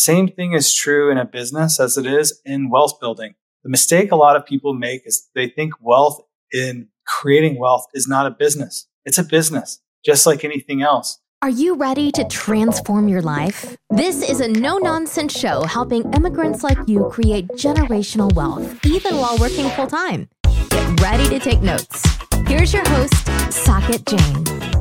Same thing is true in a business as it is in wealth building. The mistake a lot of people make is they think wealth in creating wealth is not a business. It's a business, just like anything else. Are you ready to transform your life? This is a no nonsense show helping immigrants like you create generational wealth, even while working full time. Get ready to take notes. Here's your host, Saket Jain.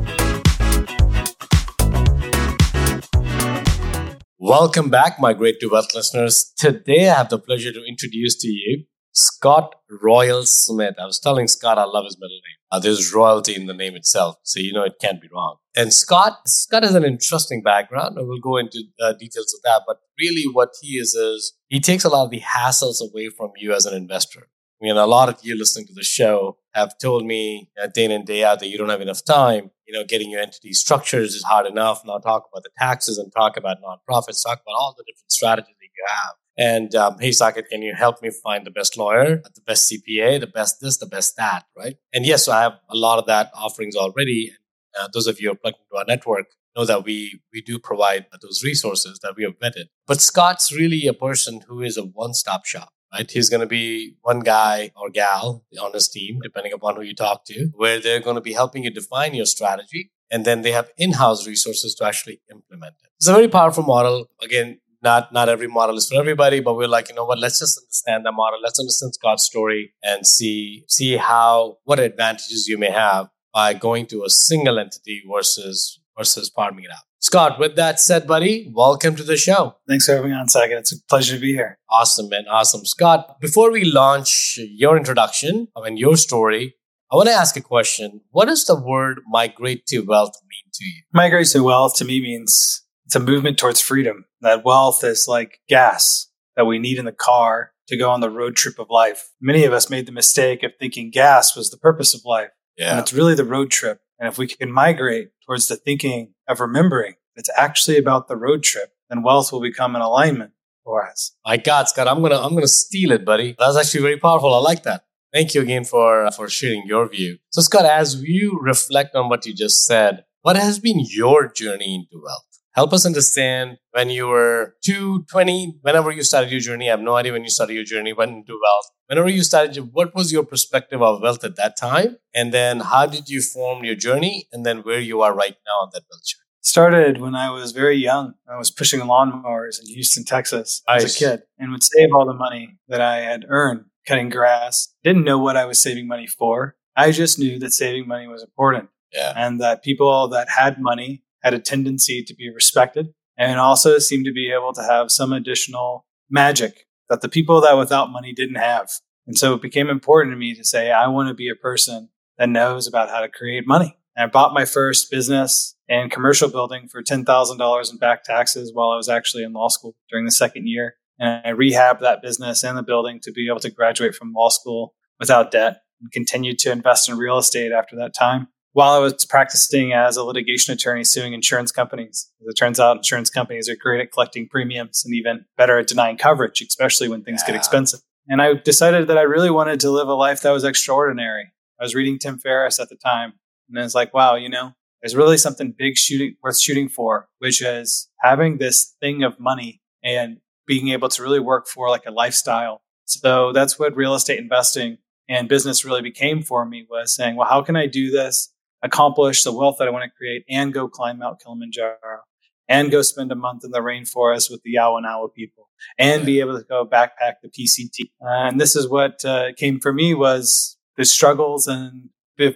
Welcome back, Migrate to Wealth listeners. Today I have the pleasure to introduce to you Scott Royal Smith. I was telling Scott I love his middle name. Uh, there's royalty in the name itself, so you know it can't be wrong. And Scott, Scott has an interesting background, and we'll go into uh, details of that. But really, what he is is he takes a lot of the hassles away from you as an investor. I mean, a lot of you listening to the show have told me uh, day in and day out that you don't have enough time. You know, getting your entity structures is hard enough. Now talk about the taxes and talk about nonprofits, talk about all the different strategies that you have. And um, hey, Saket, can you help me find the best lawyer, the best CPA, the best this, the best that, right? And yes, so I have a lot of that offerings already. Uh, those of you who are plugged into our network know that we we do provide those resources that we have vetted. But Scott's really a person who is a one-stop shop right? He's going to be one guy or gal on his team, depending upon who you talk to, where they're going to be helping you define your strategy. And then they have in-house resources to actually implement it. It's a very powerful model. Again, not not every model is for everybody, but we're like, you know what? Let's just understand the model. Let's understand Scott's story and see see how what advantages you may have by going to a single entity versus versus farming it out. Scott, with that said, buddy, welcome to the show. Thanks for having me on, Saket. It's a pleasure to be here. Awesome, man. Awesome. Scott, before we launch your introduction and your story, I want to ask a question. What does the word migrate to wealth mean to you? Migrate to wealth to me means it's a movement towards freedom. That wealth is like gas that we need in the car to go on the road trip of life. Many of us made the mistake of thinking gas was the purpose of life. Yeah. And it's really the road trip. And if we can migrate towards the thinking of remembering it's actually about the road trip, then wealth will become an alignment for us. My God, Scott, I'm gonna I'm gonna steal it, buddy. That's actually very powerful. I like that. Thank you again for uh, for sharing your view. So, Scott, as you reflect on what you just said, what has been your journey into wealth? Help us understand when you were 2, 20, whenever you started your journey. I have no idea when you started your journey, went into wealth. Whenever you started, what was your perspective of wealth at that time? And then how did you form your journey? And then where you are right now on that wealth journey? Started when I was very young. I was pushing lawnmowers in Houston, Texas nice. as a kid and would save all the money that I had earned cutting grass. Didn't know what I was saving money for. I just knew that saving money was important. Yeah. And that people that had money had a tendency to be respected and also seemed to be able to have some additional magic that the people that without money didn't have. And so it became important to me to say, I want to be a person that knows about how to create money. And I bought my first business and commercial building for $10,000 in back taxes while I was actually in law school during the second year. And I rehabbed that business and the building to be able to graduate from law school without debt and continued to invest in real estate after that time while I was practicing as a litigation attorney suing insurance companies. As it turns out, insurance companies are great at collecting premiums and even better at denying coverage, especially when things yeah. get expensive. And I decided that I really wanted to live a life that was extraordinary. I was reading Tim Ferriss at the time, and I was like, wow, you know, there's really something big shooting worth shooting for, which is having this thing of money and being able to really work for like a lifestyle. So that's what real estate investing and business really became for me was saying, well, how can I do this accomplish the wealth that I want to create and go climb Mount Kilimanjaro and go spend a month in the rainforest with the Yawanawa people and be able to go backpack the PCT. Uh, and this is what uh, came for me was the struggles and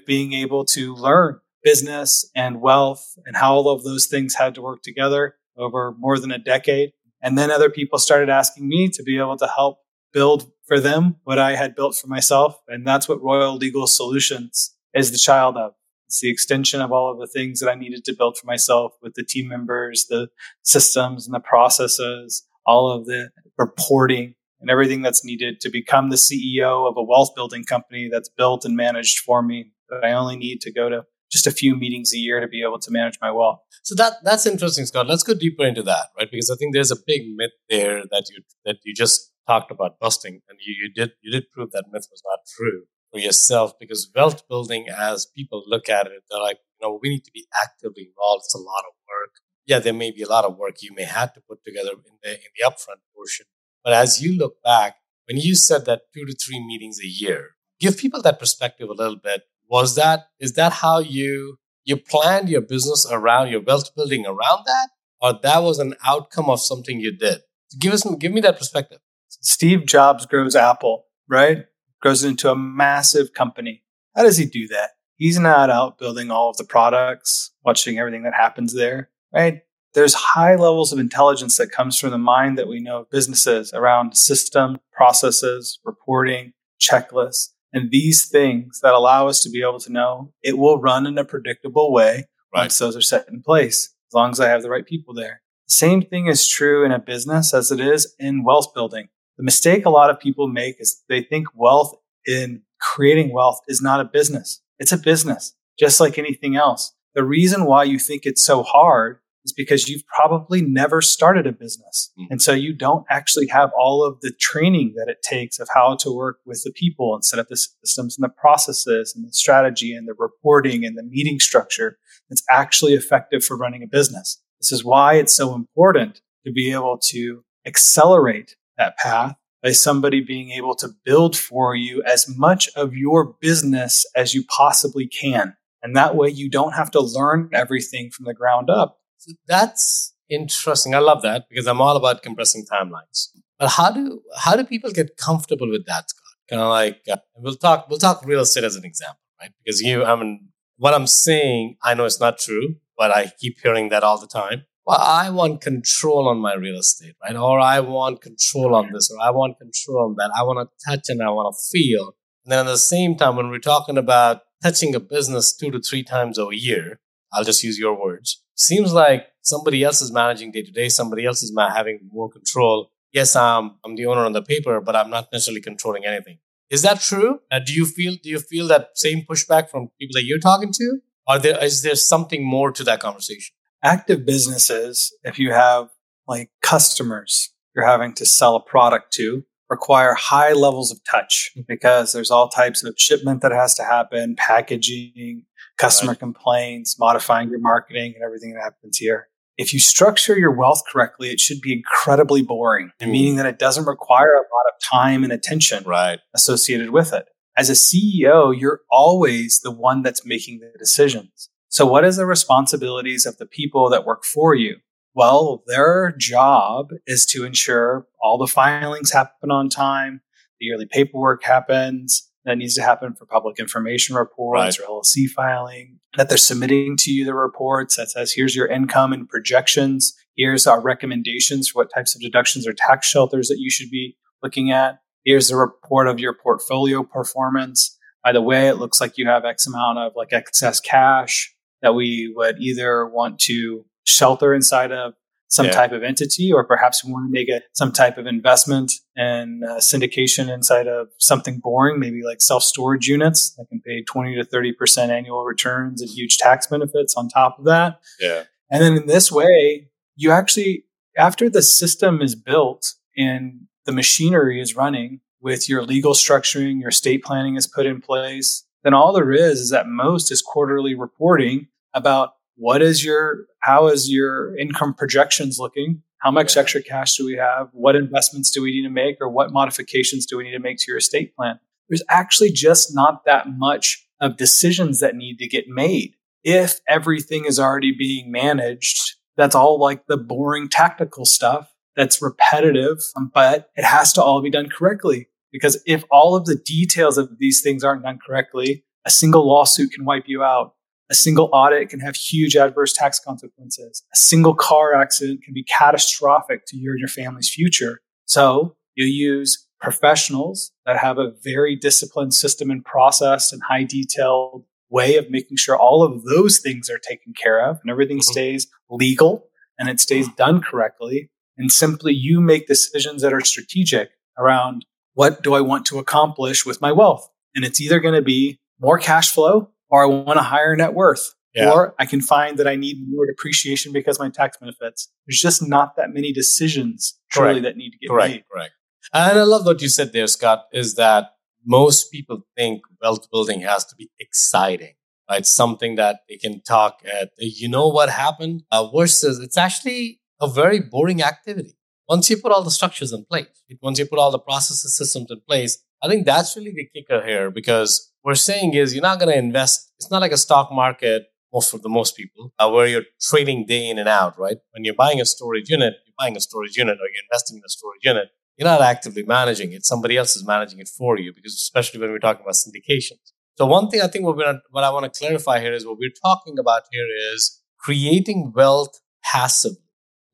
being able to learn business and wealth and how all of those things had to work together over more than a decade. And then other people started asking me to be able to help build for them what I had built for myself. And that's what Royal Legal Solutions is the child of. It's the extension of all of the things that I needed to build for myself with the team members, the systems and the processes, all of the reporting and everything that's needed to become the CEO of a wealth building company that's built and managed for me. That I only need to go to just a few meetings a year to be able to manage my wealth. So that that's interesting, Scott. Let's go deeper into that, right? Because I think there's a big myth there that you that you just talked about busting, and you, you did you did prove that myth was not true for yourself because wealth building, as people look at it, they're like, you know, we need to be actively involved. It's a lot of work. yeah, there may be a lot of work you may have to put together in the, in the upfront portion. But as you look back, when you said that two to three meetings a year, give people that perspective a little bit. Was that, is that how you, you planned your business around your wealth building around that? Or that was an outcome of something you did? Give us, give me that perspective. Steve Jobs grows Apple, right? Grows into a massive company. How does he do that? He's not out building all of the products, watching everything that happens there, right? There's high levels of intelligence that comes from the mind that we know of businesses around system, processes, reporting, checklists, and these things that allow us to be able to know it will run in a predictable way right. once those are set in place, as long as I have the right people there. The same thing is true in a business as it is in wealth building. The mistake a lot of people make is they think wealth in creating wealth is not a business. It's a business, just like anything else. The reason why you think it's so hard is because you've probably never started a business. Mm. And so you don't actually have all of the training that it takes of how to work with the people and set up the systems and the processes and the strategy and the reporting and the meeting structure that's actually effective for running a business. This is why it's so important to be able to accelerate that path by somebody being able to build for you as much of your business as you possibly can. And that way you don't have to learn everything from the ground up. So that's interesting. I love that because I'm all about compressing timelines. But how do how do people get comfortable with that, Scott? Kind of like uh, we'll talk we'll talk real estate as an example, right? Because you, I mean, what I'm saying, I know it's not true, but I keep hearing that all the time well, I want control on my real estate, right? Or I want control on this, or I want control on that. I want to touch and I want to feel. And then at the same time, when we're talking about touching a business two to three times a year, I'll just use your words. Seems like somebody else is managing day to day. Somebody else is having more control. Yes, I'm, I'm the owner on the paper, but I'm not necessarily controlling anything. Is that true? Uh, do you feel, do you feel that same pushback from people that you're talking to? Or there, is there something more to that conversation? Active businesses, if you have like customers you're having to sell a product to, require high levels of touch because there's all types of shipment that has to happen, packaging, customer right. complaints, modifying your marketing and everything that happens here. If you structure your wealth correctly, it should be incredibly boring, mm. meaning that it doesn't require a lot of time and attention right. associated with it. As a CEO, you're always the one that's making the decisions. So what is the responsibilities of the people that work for you? Well, their job is to ensure all the filings happen on time, the yearly paperwork happens, that needs to happen for public information reports right. or LLC filing, that they're submitting to you the reports that says, here's your income and projections. Here's our recommendations for what types of deductions or tax shelters that you should be looking at. Here's the report of your portfolio performance. By the way, it looks like you have X amount of like excess cash that we would either want to shelter inside of some yeah. type of entity, or perhaps we want to make it some type of investment and uh, syndication inside of something boring, maybe like self storage units that can pay 20 to 30% annual returns and huge tax benefits on top of that. Yeah. And then in this way, you actually, after the system is built and the machinery is running with your legal structuring, your estate planning is put in place, then all there is is at most is quarterly reporting about what is your how is your income projections looking? How much extra cash do we have? What investments do we need to make or what modifications do we need to make to your estate plan? There's actually just not that much of decisions that need to get made. If everything is already being managed that's all like the boring tactical stuff that's repetitive um, but it has to all be done correctly. Because if all of the details of these things aren't done correctly a single lawsuit can wipe you out a single audit can have huge adverse tax consequences. A single car accident can be catastrophic to your and your family's future. So you use professionals that have a very disciplined system and process and high detailed way of making sure all of those things are taken care of and everything mm-hmm. stays legal and it stays done correctly. And simply you make decisions that are strategic around what do I want to accomplish with my wealth? And it's either going to be more cash flow or I want a higher net worth. Yeah. Or I can find that I need more depreciation because my tax benefits. There's just not that many decisions truly that need to get correct, made. Correct. And I love what you said there, Scott, is that most people think wealth building has to be exciting. right? Something that they can talk at, you know what happened, uh, versus it's actually a very boring activity. Once you put all the structures in place, once you put all the processes, systems in place, I think that's really the kicker here because we're saying is you're not going to invest. It's not like a stock market most for the most people uh, where you're trading day in and out, right? When you're buying a storage unit, you're buying a storage unit or you're investing in a storage unit. You're not actively managing it. Somebody else is managing it for you because especially when we're talking about syndications. So one thing I think we're gonna, what I want to clarify here is what we're talking about here is creating wealth passively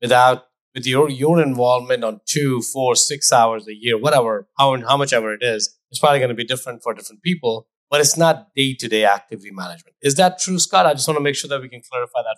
without with your your involvement on two, four, six hours a year, whatever, how how much ever it is, it's probably going to be different for different people. But it's not day to day activity management. Is that true, Scott? I just want to make sure that we can clarify that.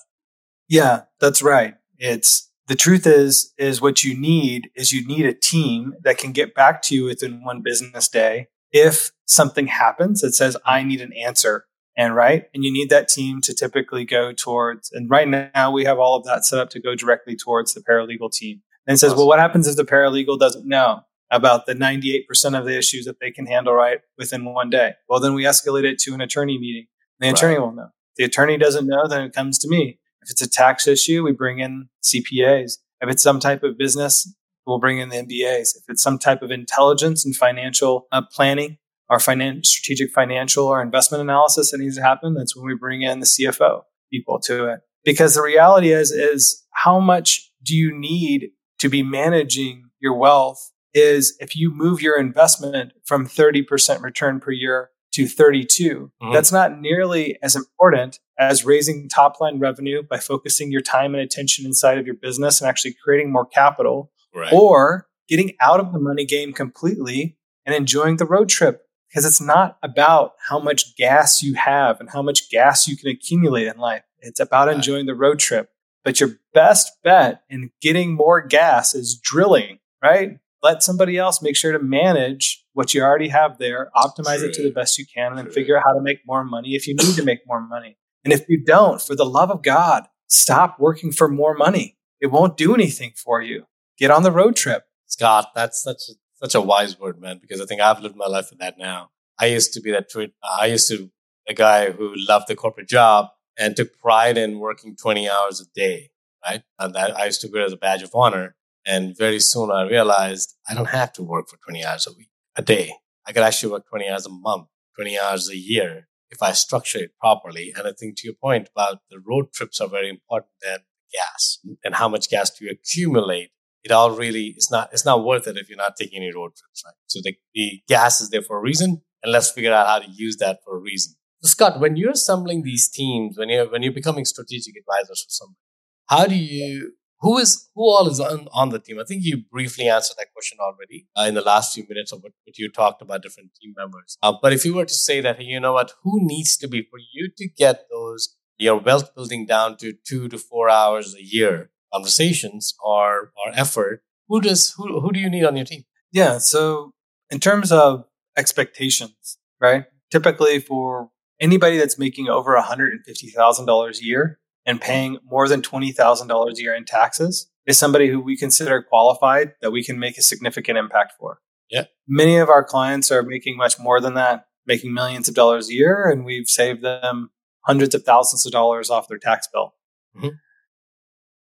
Yeah, that's right. It's the truth is is what you need is you need a team that can get back to you within one business day if something happens that says i need an answer and right and you need that team to typically go towards and right now we have all of that set up to go directly towards the paralegal team and says well what happens if the paralegal doesn't know about the 98% of the issues that they can handle right within one day. Well then we escalate it to an attorney meeting. The right. attorney will know. If the attorney doesn't know then it comes to me. If it's a tax issue we bring in cpas if it's some type of business we'll bring in the mbas if it's some type of intelligence and financial uh, planning our finan- strategic financial or investment analysis that needs to happen, that's when we bring in the CFO people to it. Because the reality is, is how much do you need to be managing your wealth is if you move your investment from 30% return per year to 32, mm-hmm. that's not nearly as important as raising top line revenue by focusing your time and attention inside of your business and actually creating more capital right. or getting out of the money game completely and enjoying the road trip because it's not about how much gas you have and how much gas you can accumulate in life. It's about right. enjoying the road trip. But your best bet in getting more gas is drilling, right? Let somebody else make sure to manage what you already have there, optimize True. it to the best you can, and then figure out how to make more money if you need to make more money. And if you don't, for the love of God, stop working for more money. It won't do anything for you. Get on the road trip. Scott, that's such a such a wise word, man, because I think I've lived my life with that now. I used to be that tweet. I used to a guy who loved the corporate job and took pride in working 20 hours a day, right? And that I used to wear as a badge of honor. And very soon I realized I don't have to work for 20 hours a week, a day. I could actually work 20 hours a month, 20 hours a year if I structure it properly. And I think to your point about the road trips are very important than gas and how much gas do you accumulate it all really is not it's not worth it if you're not taking any road trips, right? So the, the gas is there for a reason, and let's figure out how to use that for a reason. So Scott, when you're assembling these teams, when you're when you're becoming strategic advisors for somebody, how do you who is who all is on, on the team? I think you briefly answered that question already uh, in the last few minutes of what, what you talked about different team members. Uh, but if you were to say that, you know what, who needs to be for you to get those your wealth building down to two to four hours a year? conversations or or effort, who does who who do you need on your team? Yeah, so in terms of expectations, right? Typically for anybody that's making over $150,000 a year and paying more than $20,000 a year in taxes is somebody who we consider qualified that we can make a significant impact for. Yeah. Many of our clients are making much more than that, making millions of dollars a year, and we've saved them hundreds of thousands of dollars off their tax bill. Mm-hmm.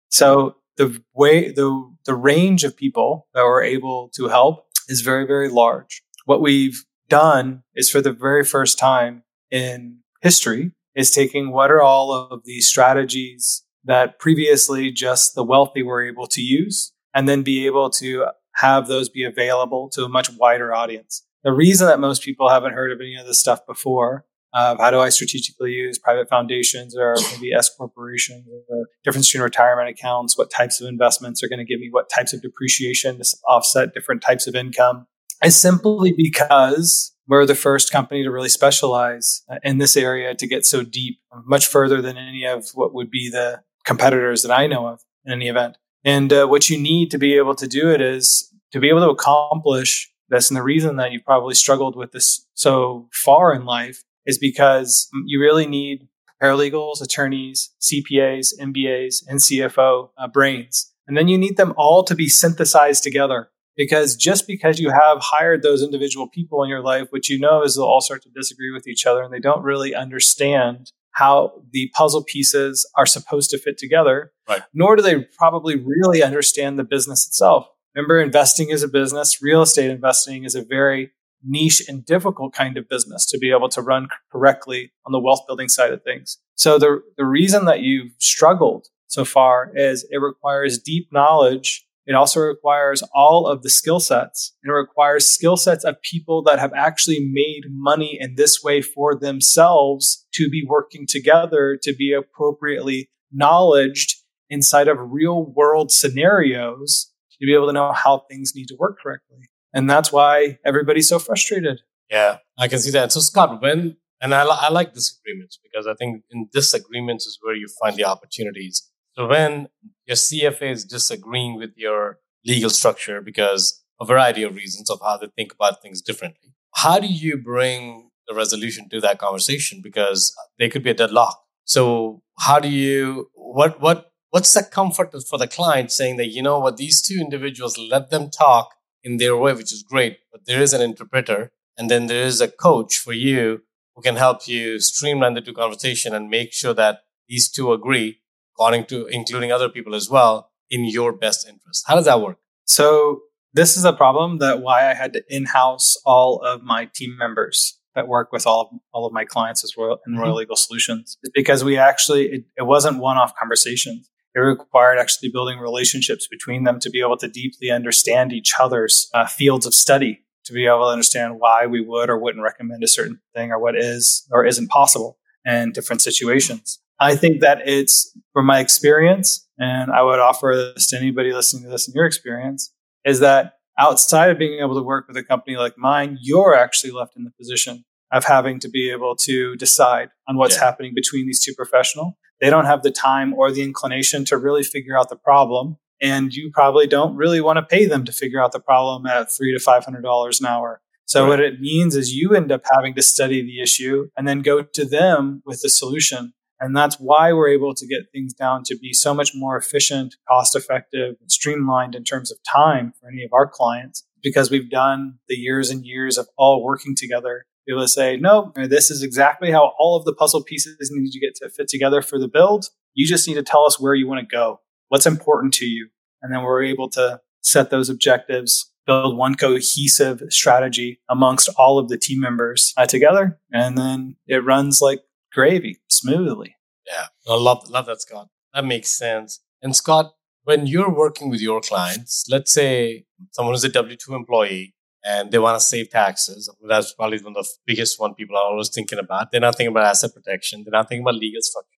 So the way the the range of people that we're able to help is very very large. What we've done is for the very first time in history is taking what are all of these strategies that previously just the wealthy were able to use and then be able to have those be available to a much wider audience. The reason that most people haven't heard of any of this stuff before of how do I strategically use private foundations or maybe S corporations or difference between retirement accounts? What types of investments are going to give me what types of depreciation to offset different types of income? Is simply because we're the first company to really specialize uh, in this area to get so deep, much further than any of what would be the competitors that I know of in any event. And uh, what you need to be able to do it is to be able to accomplish this. And the reason that you've probably struggled with this so far in life is because you really need paralegals, attorneys, CPAs, MBAs, and CFO uh, brains. And then you need them all to be synthesized together because just because you have hired those individual people in your life, what you know is they'll all start to disagree with each other and they don't really understand how the puzzle pieces are supposed to fit together, right. nor do they probably really understand the business itself. Remember, investing is a business, real estate investing is a very niche and difficult kind of business to be able to run correctly on the wealth building side of things. So the, the reason that you've struggled so far is it requires deep knowledge it also requires all of the skill sets. And it requires skill sets of people that have actually made money in this way for themselves to be working together to be appropriately knowledged inside of real world scenarios to be able to know how things need to work correctly. And that's why everybody's so frustrated. Yeah, I can see that. So, Scott, when, and I, I like disagreements because I think in disagreements is where you find the opportunities so when your CFA is disagreeing with your legal structure because a variety of reasons of how they think about things differently, how do you bring the resolution to that conversation? Because they could be a deadlock. So how do you what what what's the comfort for the client saying that you know what these two individuals let them talk in their way, which is great, but there is an interpreter and then there is a coach for you who can help you streamline the two conversation and make sure that these two agree according to including other people as well in your best interest. How does that work? So this is a problem that why I had to in-house all of my team members that work with all of, all of my clients as well in Royal mm-hmm. Legal Solutions because we actually it, it wasn't one-off conversations. It required actually building relationships between them to be able to deeply understand each other's uh, fields of study, to be able to understand why we would or wouldn't recommend a certain thing or what is or isn't possible in different situations. I think that it's from my experience, and I would offer this to anybody listening to this in your experience, is that outside of being able to work with a company like mine, you're actually left in the position of having to be able to decide on what's yeah. happening between these two professional. They don't have the time or the inclination to really figure out the problem. And you probably don't really want to pay them to figure out the problem at three to five hundred dollars an hour. So right. what it means is you end up having to study the issue and then go to them with the solution and that's why we're able to get things down to be so much more efficient, cost effective, and streamlined in terms of time for any of our clients because we've done the years and years of all working together. Be able to say, no, this is exactly how all of the puzzle pieces need to get to fit together for the build. You just need to tell us where you want to go, what's important to you. And then we're able to set those objectives, build one cohesive strategy amongst all of the team members uh, together. And then it runs like gravy smoothly. Yeah, I love love that, Scott. That makes sense. And Scott, when you're working with your clients, let's say someone is a W two employee and they want to save taxes. That's probably one of the biggest one people are always thinking about. They're not thinking about asset protection. They're not thinking about legal structures.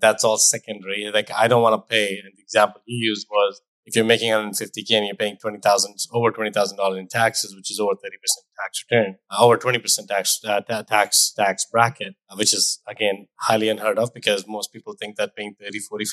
That's all secondary. Like I don't want to pay. And the example you used was if you're making 150k and you're paying 20,000 over $20,000 in taxes, which is over 30% tax return, uh, over 20% tax uh, tax tax bracket, uh, which is again highly unheard of because most people think that paying 30, 40, 50%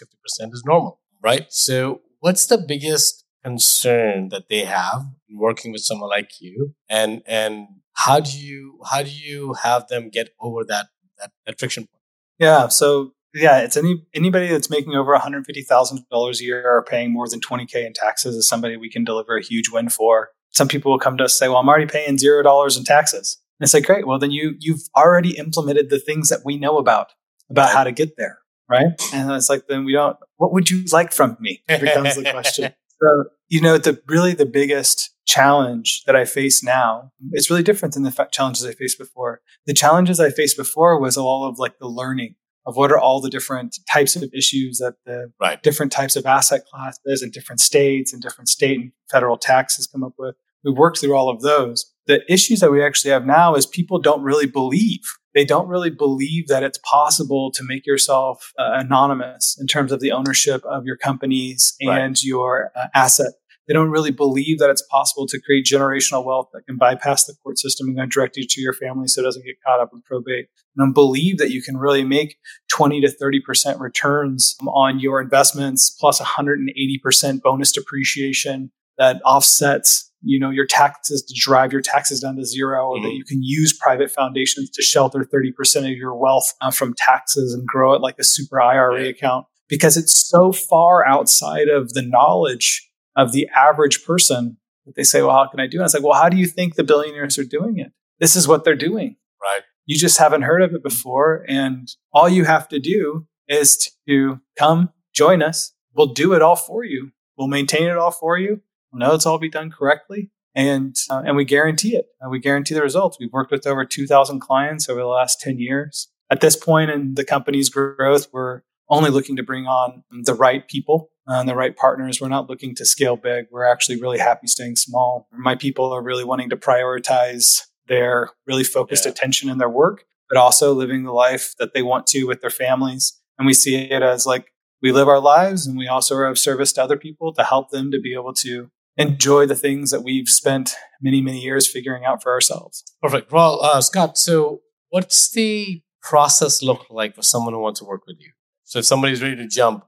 is normal, right? So what's the biggest concern that they have working with someone like you and and how do you how do you have them get over that that, that friction point? Yeah, so yeah, it's any anybody that's making over one hundred fifty thousand dollars a year or paying more than twenty k in taxes is somebody we can deliver a huge win for. Some people will come to us and say, "Well, I'm already paying zero dollars in taxes." And it's like, great. Well, then you you've already implemented the things that we know about about how to get there, right? And it's like, then we don't. What would you like from me? Becomes the question. So you know, the really the biggest challenge that I face now, it's really different than the challenges I faced before. The challenges I faced before was all of like the learning of what are all the different types of issues that the right. different types of asset classes and different states and different state and federal taxes come up with. We worked through all of those. The issues that we actually have now is people don't really believe. They don't really believe that it's possible to make yourself uh, anonymous in terms of the ownership of your companies and right. your uh, asset they don't really believe that it's possible to create generational wealth that can bypass the court system and go directly to your family so it doesn't get caught up in probate. They don't believe that you can really make 20 to 30% returns on your investments plus 180% bonus depreciation that offsets you know your taxes to drive your taxes down to zero or mm-hmm. that you can use private foundations to shelter 30% of your wealth uh, from taxes and grow it like a super IRA yeah. account because it's so far outside of the knowledge of the average person But they say, well, how can I do it? I was like, well, how do you think the billionaires are doing it? This is what they're doing. Right. You just haven't heard of it before. And all you have to do is to come join us. We'll do it all for you. We'll maintain it all for you. We'll know it's all be done correctly. And, uh, and we guarantee it. Uh, we guarantee the results. We've worked with over 2,000 clients over the last 10 years. At this point in the company's growth, we're only looking to bring on the right people and the right partners. We're not looking to scale big. We're actually really happy staying small. My people are really wanting to prioritize their really focused yeah. attention in their work, but also living the life that they want to with their families. And we see it as like we live our lives and we also are of service to other people to help them to be able to enjoy the things that we've spent many, many years figuring out for ourselves. Perfect. Well, uh, Scott, so what's the process look like for someone who wants to work with you? So if somebody's ready to jump,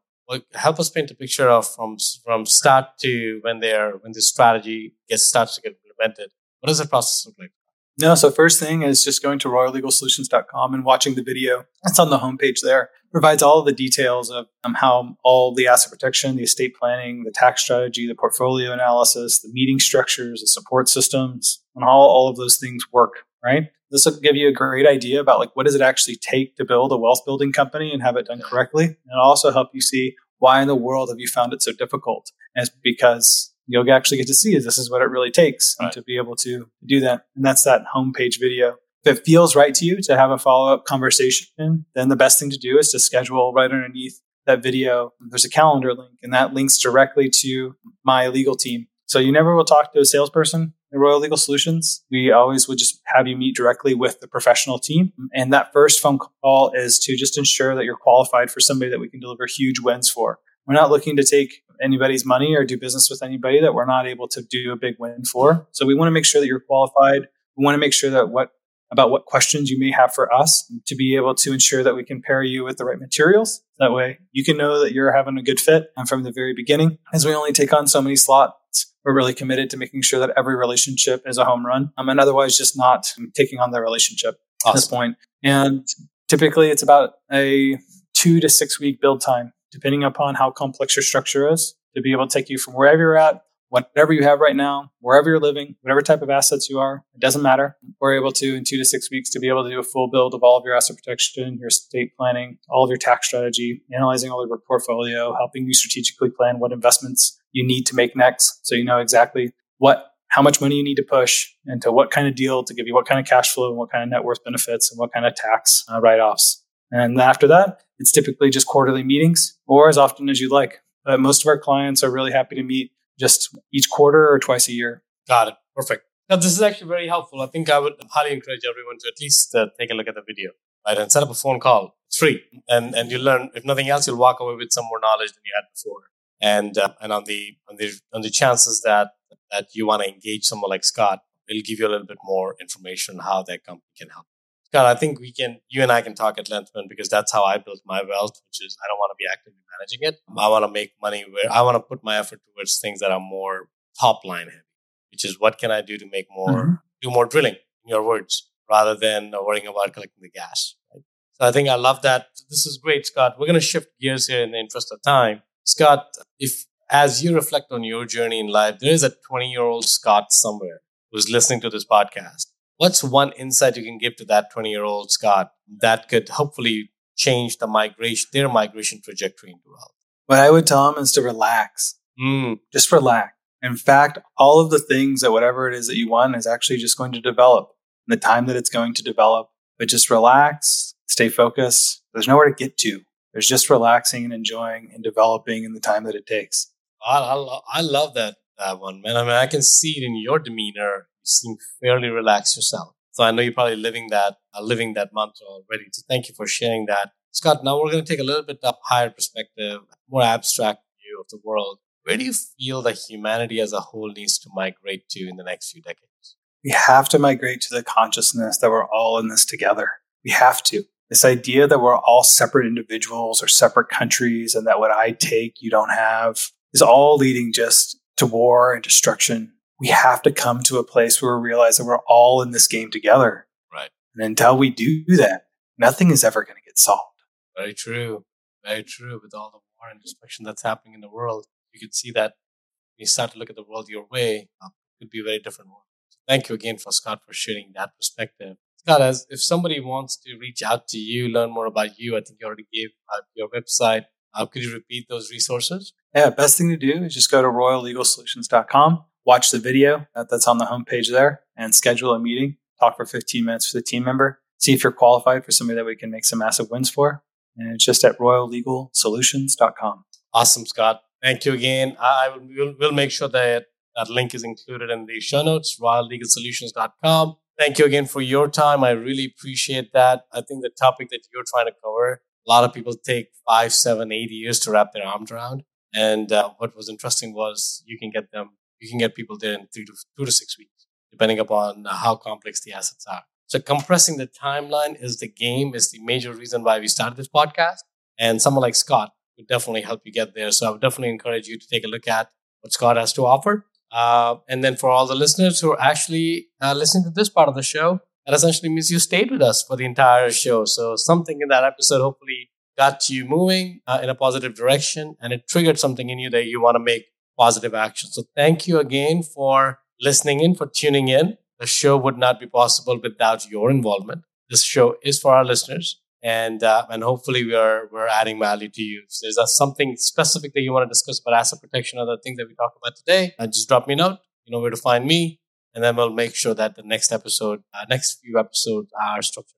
help us paint a picture of from from start to when they're when the strategy gets starts to get implemented. What does the process look like? No, so first thing is just going to royallegalsolutions.com and watching the video. It's on the homepage there. Provides all the details of um, how all the asset protection, the estate planning, the tax strategy, the portfolio analysis, the meeting structures, the support systems, and how all of those things work, right? This will give you a great idea about like what does it actually take to build a wealth building company and have it done correctly. And it'll also help you see why in the world have you found it so difficult? And it's because you'll actually get to see this is what it really takes right. to be able to do that. And that's that homepage video. If it feels right to you to have a follow up conversation, then the best thing to do is to schedule right underneath that video. There's a calendar link and that links directly to my legal team. So you never will talk to a salesperson at Royal Legal Solutions. We always would just have you meet directly with the professional team. And that first phone call is to just ensure that you're qualified for somebody that we can deliver huge wins for. We're not looking to take anybody's money or do business with anybody that we're not able to do a big win for. So we want to make sure that you're qualified. We want to make sure that what about what questions you may have for us to be able to ensure that we can pair you with the right materials. That way you can know that you're having a good fit and from the very beginning. As we only take on so many slots, we're really committed to making sure that every relationship is a home run um, and otherwise just not taking on the relationship awesome. at this point. And typically it's about a two to six week build time depending upon how complex your structure is, to be able to take you from wherever you're at, whatever you have right now, wherever you're living, whatever type of assets you are, it doesn't matter. We're able to, in two to six weeks, to be able to do a full build of all of your asset protection, your estate planning, all of your tax strategy, analyzing all of your portfolio, helping you strategically plan what investments you need to make next. So you know exactly what how much money you need to push into what kind of deal to give you what kind of cash flow and what kind of net worth benefits and what kind of tax uh, write-offs. And after that, it's typically just quarterly meetings or as often as you'd like. But most of our clients are really happy to meet just each quarter or twice a year. Got it. Perfect. Now, this is actually very helpful. I think I would highly encourage everyone to at least uh, take a look at the video, right, and set up a phone call. It's free, and and you learn. If nothing else, you'll walk away with some more knowledge than you had before. And uh, and on the on the on the chances that that you want to engage someone like Scott, it'll give you a little bit more information on how that company can help. Scott, I think we can, you and I can talk at length, man, because that's how I built my wealth, which is I don't want to be actively managing it. I want to make money where I want to put my effort towards things that are more top line heavy, which is what can I do to make more, mm-hmm. do more drilling, in your words, rather than worrying about collecting the gas. Right? So I think I love that. This is great, Scott. We're going to shift gears here in the interest of time. Scott, if as you reflect on your journey in life, there is a 20 year old Scott somewhere who's listening to this podcast what's one insight you can give to that 20 year old Scott that could hopefully change the migration, their migration trajectory into wealth? What I would tell them is to relax. Mm. Just relax. In fact, all of the things that whatever it is that you want is actually just going to develop in the time that it's going to develop. But just relax, stay focused. There's nowhere to get to. There's just relaxing and enjoying and developing in the time that it takes. I, I, I love that, that one, man. I mean, I can see it in your demeanor you seem fairly relaxed yourself. So I know you're probably living that, uh, living that mantra already. So thank you for sharing that. Scott, now we're going to take a little bit of higher perspective, more abstract view of the world. Where do you feel that humanity as a whole needs to migrate to in the next few decades? We have to migrate to the consciousness that we're all in this together. We have to. This idea that we're all separate individuals or separate countries and that what I take, you don't have is all leading just to war and destruction we have to come to a place where we realize that we're all in this game together. Right. And until we do that, nothing is ever going to get solved. Very true. Very true. With all the war and destruction that's happening in the world, you could see that you start to look at the world your way. Uh, be a very different world. Thank you again for Scott for sharing that perspective. Scott, as if somebody wants to reach out to you, learn more about you, I think you already gave uh, your website. Uh, could you repeat those resources? Yeah, best thing to do is just go to royallegalsolutions.com, watch the video that's on the homepage there, and schedule a meeting. Talk for 15 minutes with a team member. See if you're qualified for somebody that we can make some massive wins for. And it's just at royallegalsolutions.com. Awesome, Scott. Thank you again. I will we'll make sure that that link is included in the show notes, royallegalsolutions.com. Thank you again for your time. I really appreciate that. I think the topic that you're trying to cover, a lot of people take five, seven, eight years to wrap their arms around. And uh, what was interesting was you can get them, you can get people there in three to two to six weeks, depending upon how complex the assets are. So compressing the timeline is the game, is the major reason why we started this podcast. And someone like Scott would definitely help you get there. So I would definitely encourage you to take a look at what Scott has to offer. Uh, and then for all the listeners who are actually uh, listening to this part of the show, that essentially means you stayed with us for the entire show. So something in that episode hopefully got you moving uh, in a positive direction and it triggered something in you that you want to make positive action. So thank you again for listening in, for tuning in. The show would not be possible without your involvement. This show is for our listeners and uh, and hopefully we're we're adding value to you. So is there something specific that you want to discuss about asset protection, or the things that we talked about today? Uh, just drop me a note. You know where to find me, and then we'll make sure that the next episode, uh, next few episodes are structured.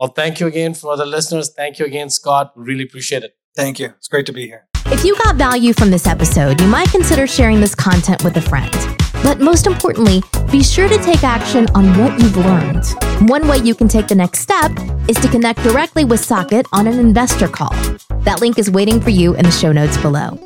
Well, thank you again for the listeners. Thank you again, Scott. Really appreciate it. Thank you. It's great to be here. If you got value from this episode, you might consider sharing this content with a friend. But most importantly, be sure to take action on what you've learned. One way you can take the next step is to connect directly with Saket on an investor call. That link is waiting for you in the show notes below.